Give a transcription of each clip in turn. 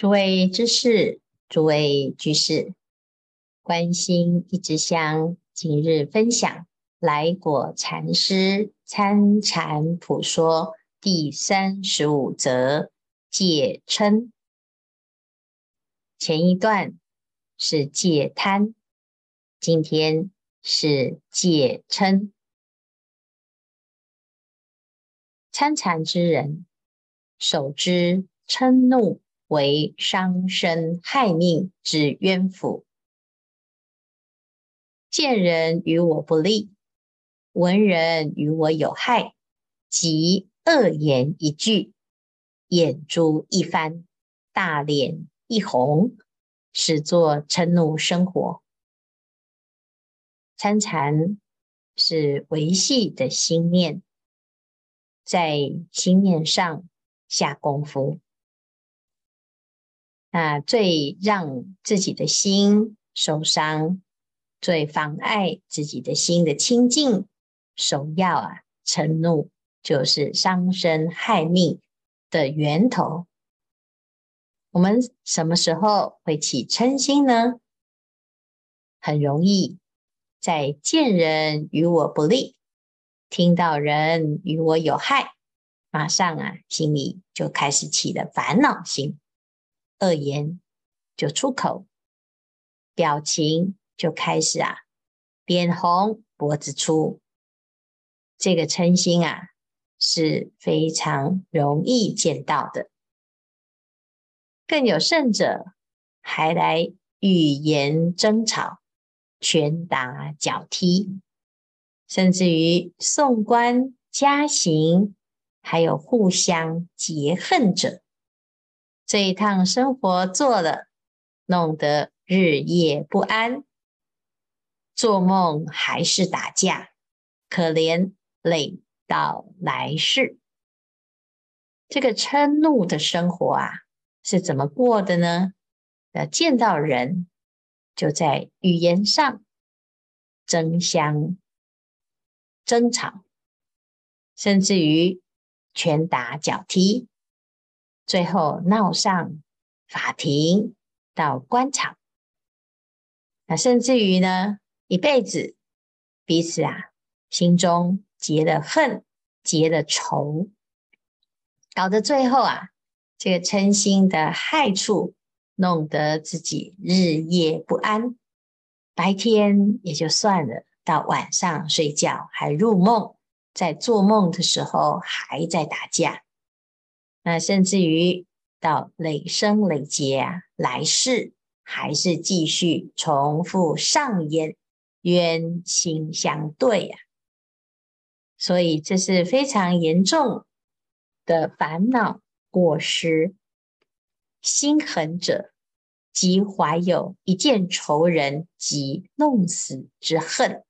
诸位知识，诸位居士，关心一枝香，今日分享来果禅师参禅普说第三十五则戒嗔。前一段是戒贪，今天是戒嗔。参禅之人，首知嗔怒。为伤身害命之冤妇，见人与我不利，闻人与我有害，即恶言一句，眼珠一翻，大脸一红，始作嗔怒生活。参禅是维系的心念，在心念上下功夫。那最让自己的心受伤，最妨碍自己的心的清净，首要啊，嗔怒就是伤身害命的源头。我们什么时候会起嗔心呢？很容易在见人与我不利，听到人与我有害，马上啊，心里就开始起了烦恼心。恶言就出口，表情就开始啊，脸红脖子粗。这个嗔心啊是非常容易见到的，更有甚者还来语言争吵、拳打脚踢，甚至于送官加刑，还有互相结恨者。这一趟生活做了，弄得日夜不安，做梦还是打架，可怜累到来世。这个嗔怒的生活啊，是怎么过的呢？要见到人，就在语言上争相争吵，甚至于拳打脚踢。最后闹上法庭，到官场，那甚至于呢，一辈子彼此啊，心中结了恨，结了仇，搞得最后啊，这个嗔心的害处，弄得自己日夜不安，白天也就算了，到晚上睡觉还入梦，在做梦的时候还在打架。那甚至于到累生累劫啊，来世还是继续重复上演冤亲相对、啊，所以这是非常严重的烦恼过失。心狠者，即怀有一见仇人即弄死之恨；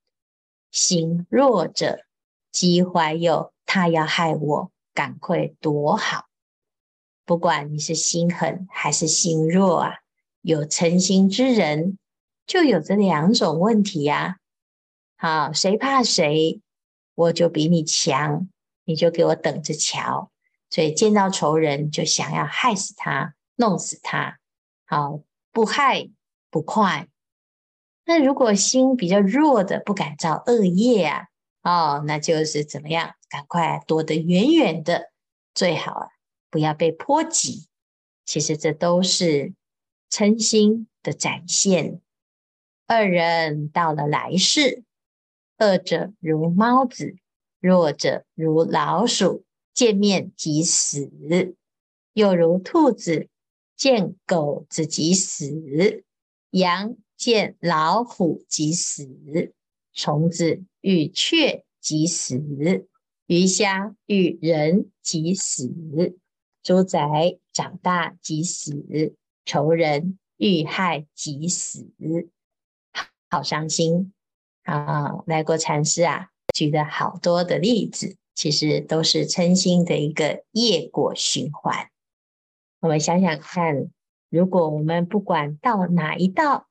心弱者，即怀有他要害我，赶快躲好。不管你是心狠还是心弱啊，有诚心之人就有这两种问题呀。好，谁怕谁，我就比你强，你就给我等着瞧。所以见到仇人就想要害死他，弄死他。好，不害不快。那如果心比较弱的，不敢造恶业啊，哦，那就是怎么样？赶快躲得远远的，最好啊。不要被波及，其实这都是嗔心的展现。二人到了来世，恶者如猫子，弱者如老鼠，见面即死；又如兔子见狗子即死，羊见老虎即死，虫子遇雀即死，鱼虾遇人即死。猪仔长大即死，仇人遇害即死，好伤心啊！来过禅师啊，举了好多的例子，其实都是嗔心的一个业果循环。我们想想看，如果我们不管到哪一道，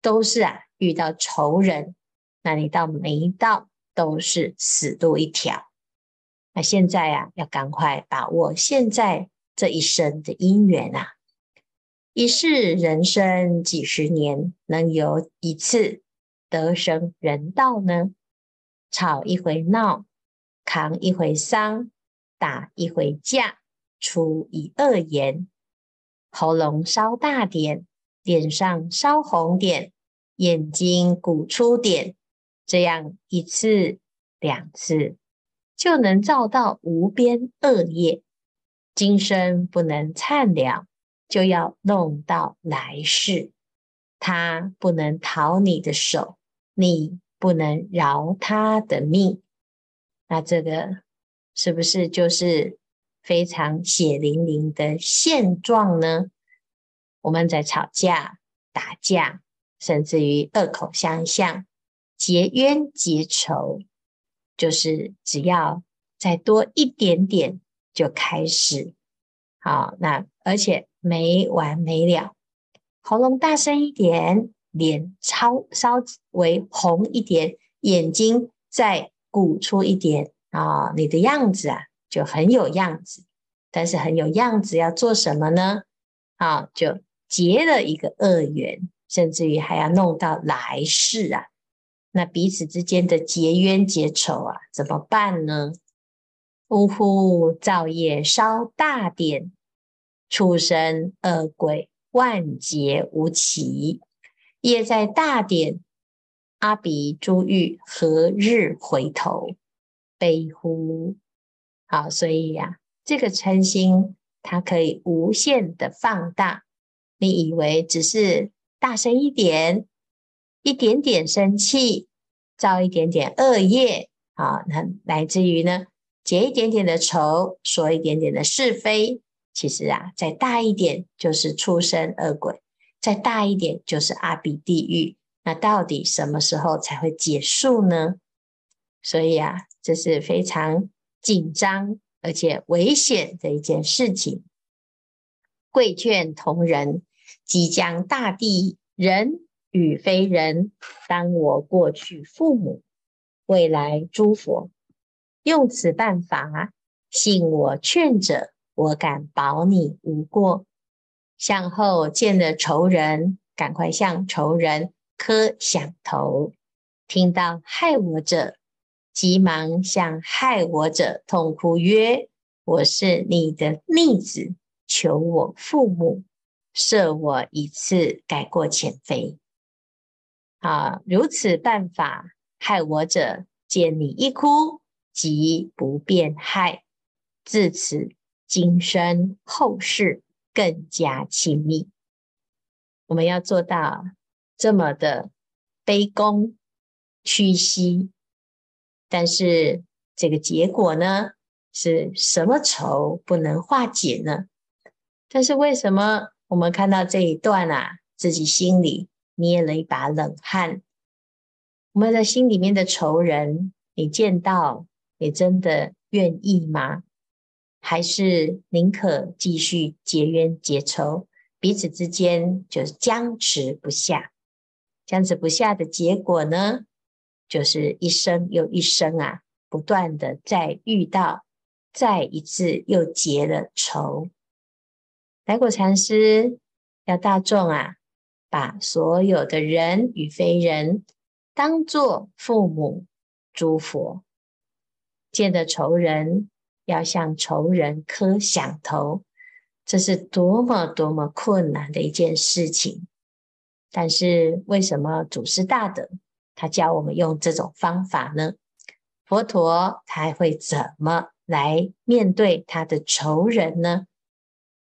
都是啊遇到仇人，那你到每一道都是死路一条。那现在啊，要赶快把握现在。这一生的因缘啊，一世人生几十年，能有一次得生人道呢？吵一回闹，扛一回丧，打一回架，出一恶言，喉咙烧大点，脸上烧红点，眼睛鼓出点，这样一次两次，就能造到无边恶业。今生不能忏了，就要弄到来世，他不能讨你的手，你不能饶他的命，那这个是不是就是非常血淋淋的现状呢？我们在吵架、打架，甚至于恶口相向、结冤结仇，就是只要再多一点点，就开始。好，那而且。没完没了，喉咙大声一点，脸超稍微红一点，眼睛再鼓出一点啊、你的样子啊就很有样子。但是很有样子要做什么呢？啊、就结了一个恶缘，甚至于还要弄到来世啊。那彼此之间的结冤结仇啊，怎么办呢？呜呼，造业烧大点。畜生恶鬼万劫无期，业在大点，阿鼻诸欲何日回头？悲呼！好，所以呀、啊，这个嗔心它可以无限的放大。你以为只是大声一点，一点点生气，造一点点恶业，啊，那来自于呢，结一点点的仇，说一点点的是非。其实啊，再大一点就是畜生恶鬼，再大一点就是阿鼻地狱。那到底什么时候才会结束呢？所以啊，这是非常紧张而且危险的一件事情。贵眷同仁，即将大地人与非人，当我过去父母，未来诸佛，用此办法，信我劝者。我敢保你无过。向后见了仇人，赶快向仇人磕响头；听到害我者，急忙向害我者痛哭曰：“我是你的逆子，求我父母赦我一次，改过迁非。”啊，如此办法，害我者见你一哭，即不便害。自此。今生后世更加亲密，我们要做到这么的卑躬屈膝，但是这个结果呢，是什么仇不能化解呢？但是为什么我们看到这一段啊，自己心里捏了一把冷汗？我们的心里面的仇人，你见到，你真的愿意吗？还是宁可继续结冤结仇，彼此之间就是僵持不下。僵持不下的结果呢，就是一生又一生啊，不断的再遇到，再一次又结了仇。来果禅师要大众啊，把所有的人与非人当作父母、诸佛，见的仇人。要向仇人磕响头，这是多么多么困难的一件事情。但是为什么祖师大德他教我们用这种方法呢？佛陀他会怎么来面对他的仇人呢？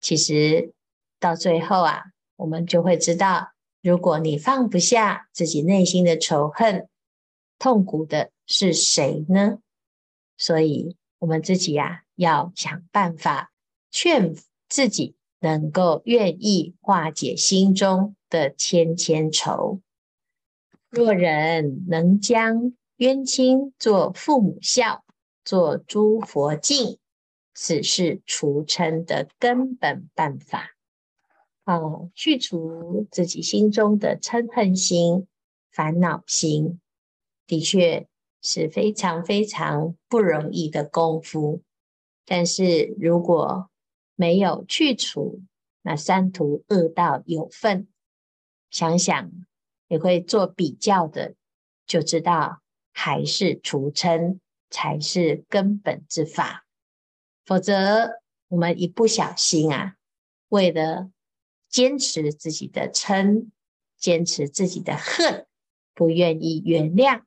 其实到最后啊，我们就会知道，如果你放不下自己内心的仇恨，痛苦的是谁呢？所以。我们自己呀、啊，要想办法劝自己，能够愿意化解心中的千千愁。若人能将冤亲做父母孝，做诸佛敬，此是除嗔的根本办法。哦，去除自己心中的嗔恨心、烦恼心，的确。是非常非常不容易的功夫，但是如果没有去除，那三途恶道有份，想想也会做比较的，就知道还是除嗔才是根本之法。否则，我们一不小心啊，为了坚持自己的嗔，坚持自己的恨，不愿意原谅，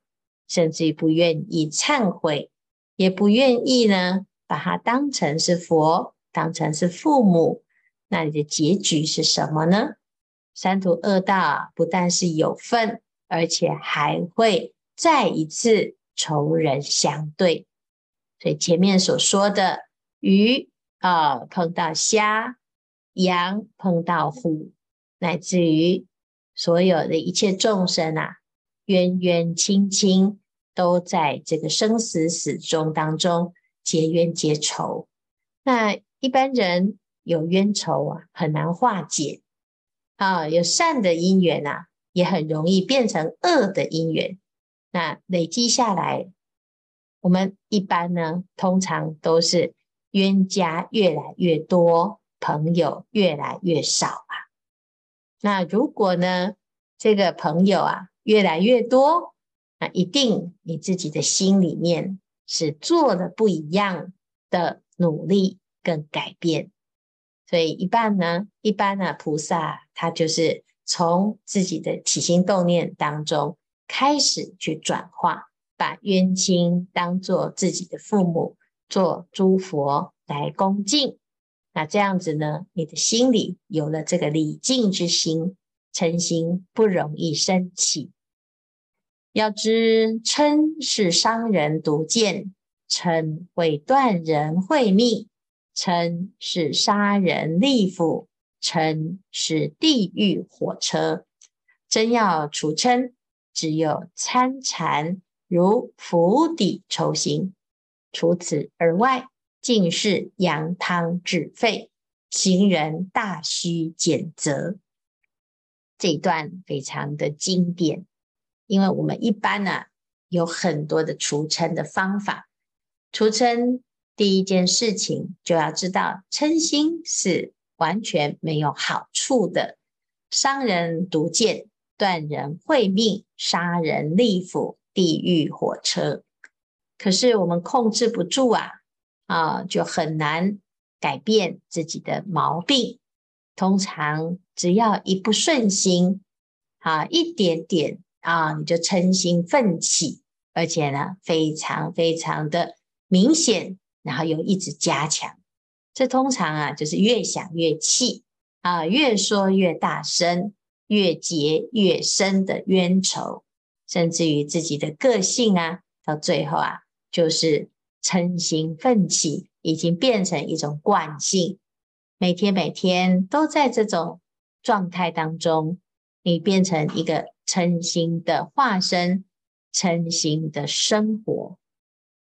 甚至于不愿意忏悔，也不愿意呢，把它当成是佛，当成是父母。那你的结局是什么呢？三途恶道不但是有份，而且还会再一次仇人相对。所以前面所说的鱼啊、碰到虾，羊碰到虎，乃至于所有的一切众生啊，冤冤亲亲，都在这个生死死终当中结冤结仇。那一般人。有冤仇啊，很难化解啊。有善的因缘啊，也很容易变成恶的因缘。那累积下来，我们一般呢，通常都是冤家越来越多，朋友越来越少啊。那如果呢，这个朋友啊越来越多，那一定你自己的心里面是做了不一样的努力跟改变。所以一般呢，一般呢，菩萨他就是从自己的起心动念当中开始去转化，把冤亲当做自己的父母，做诸佛来恭敬。那这样子呢，你的心里有了这个礼敬之心，嗔心不容易生起。要知嗔是伤人毒箭，嗔会断人慧命。嗔是杀人利斧，嗔是地狱火车。真要除嗔，只有参禅如釜底抽薪。除此而外，尽是扬汤止沸，行人大须检责。这一段非常的经典，因为我们一般呢、有很多的除嗔的方法，除嗔。第一件事情就要知道，嗔心是完全没有好处的，伤人毒箭，断人慧命，杀人利斧，地狱火车。可是我们控制不住啊，啊，就很难改变自己的毛病。通常只要一不顺心，啊，一点点啊，你就嗔心奋起，而且呢，非常非常的明显。然后又一直加强，这通常啊就是越想越气啊，越说越大声，越结越深的冤仇，甚至于自己的个性啊，到最后啊就是嗔心奋起，已经变成一种惯性，每天每天都在这种状态当中，你变成一个称心的化身，称心的生活。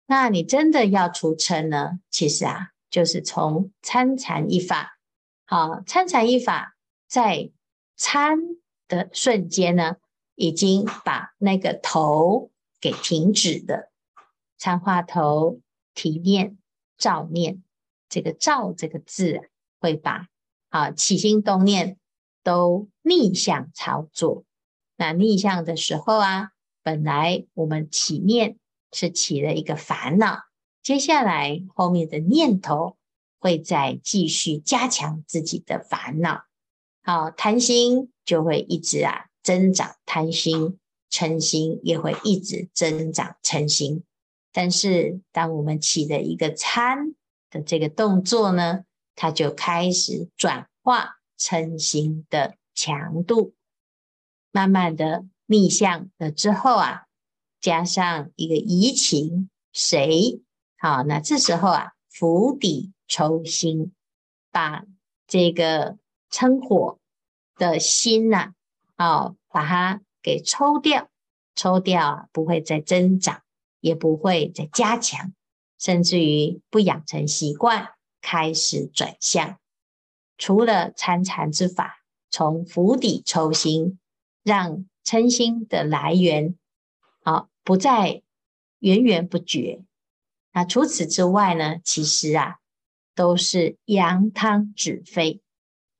那你真的要除嗔呢？其实啊，就是从参禅一法。好，参禅一法在参的瞬间呢，已经把那个头给停止的。参话头提念照念，这个照这个字会把啊起心动念都逆向操作。那逆向的时候啊，本来我们起念。是起了一个烦恼，接下来后面的念头会再继续加强自己的烦恼，好，贪心就会一直啊增长贪心，嗔心也会一直增长嗔心。但是当我们起了一个参的这个动作呢，它就开始转化称心的强度，慢慢的逆向了之后啊。加上一个移情谁好？那这时候啊，釜底抽薪，把这个称火的心呐，啊，把它给抽掉，抽掉啊不会再增长，也不会再加强，甚至于不养成习惯，开始转向。除了参禅之法，从釜底抽薪，让嗔心的来源。好，不再源源不绝。那除此之外呢？其实啊，都是扬汤止沸。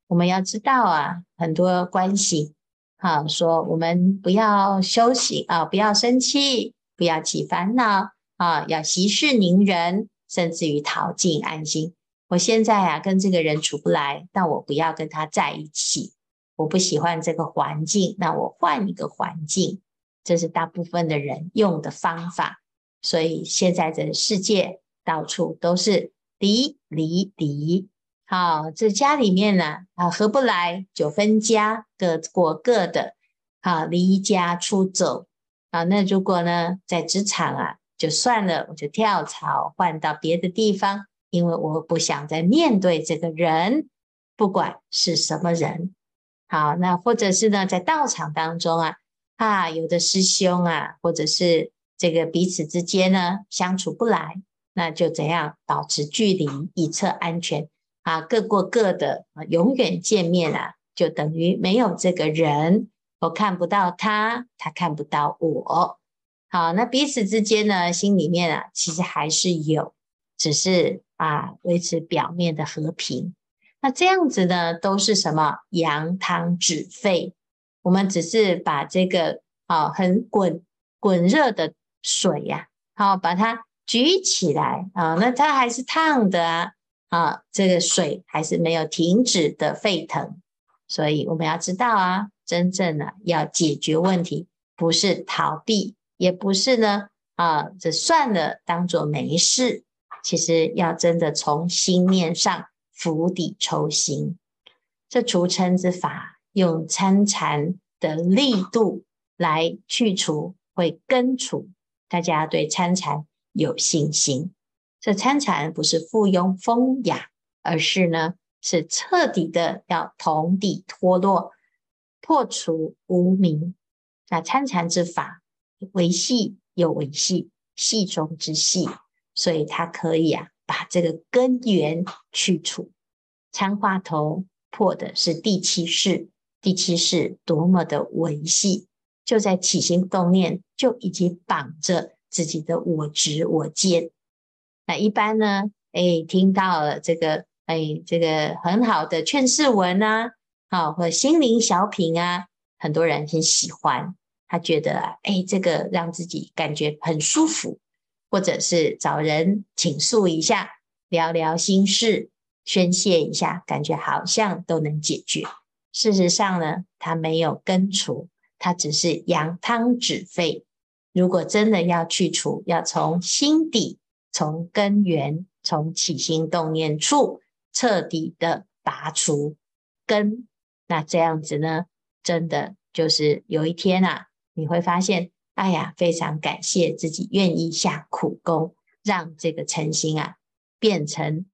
我们要知道啊，很多关系，好说我们不要修行啊，不要生气，不要起烦恼啊，要息事宁人，甚至于讨静安心。我现在啊，跟这个人处不来，但我不要跟他在一起。我不喜欢这个环境，那我换一个环境。这是大部分的人用的方法。所以现在这个世界到处都是离离离。好，这家里面呢啊合不来就分家，各过各的。好，离家出走。啊，那如果呢在职场啊就算了，我就跳槽换到别的地方，因为我不想再面对这个人，不管是什么人。好，那或者是呢，在道场当中啊，啊，有的师兄啊，或者是这个彼此之间呢相处不来，那就怎样保持距离以策安全啊，各过各的，永远见面啊，就等于没有这个人，我看不到他，他看不到我。好，那彼此之间呢，心里面啊，其实还是有，只是啊，维持表面的和平。那这样子呢，都是什么扬汤止沸？我们只是把这个啊很滚滚热的水呀，好把它举起来啊，那它还是烫的啊，啊，这个水还是没有停止的沸腾。所以我们要知道啊，真正的要解决问题，不是逃避，也不是呢啊，这算了，当做没事。其实要真的从心念上。釜底抽薪，这除尘之法，用参禅的力度来去除，会根除。大家对参禅有信心。这参禅不是附庸风雅，而是呢，是彻底的要同底脱落，破除无明。那参禅之法，微细又微细，细中之细，所以它可以啊。把这个根源去除，参话头破的是第七世，第七世多么的维系，就在起心动念就已经绑着自己的我执我见。那一般呢，哎，听到了这个，哎，这个很好的劝世文啊，啊，或心灵小品啊，很多人很喜欢，他觉得，哎，这个让自己感觉很舒服。或者是找人倾诉一下，聊聊心事，宣泄一下，感觉好像都能解决。事实上呢，它没有根除，它只是扬汤止沸。如果真的要去除，要从心底、从根源、从起心动念处彻底的拔除根，那这样子呢，真的就是有一天啊，你会发现。哎呀，非常感谢自己愿意下苦功，让这个尘心啊变成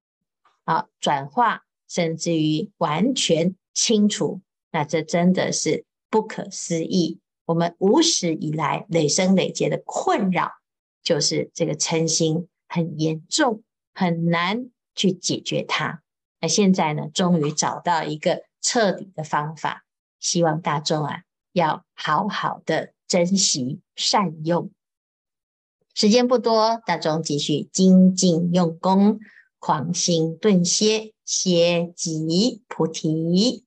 啊转化，甚至于完全清除。那这真的是不可思议。我们无始以来累生累劫的困扰，就是这个嗔心很严重，很难去解决它。那现在呢，终于找到一个彻底的方法，希望大众啊要好好的。珍惜善用，时间不多，大众继续精进用功，狂心顿歇，歇即菩提。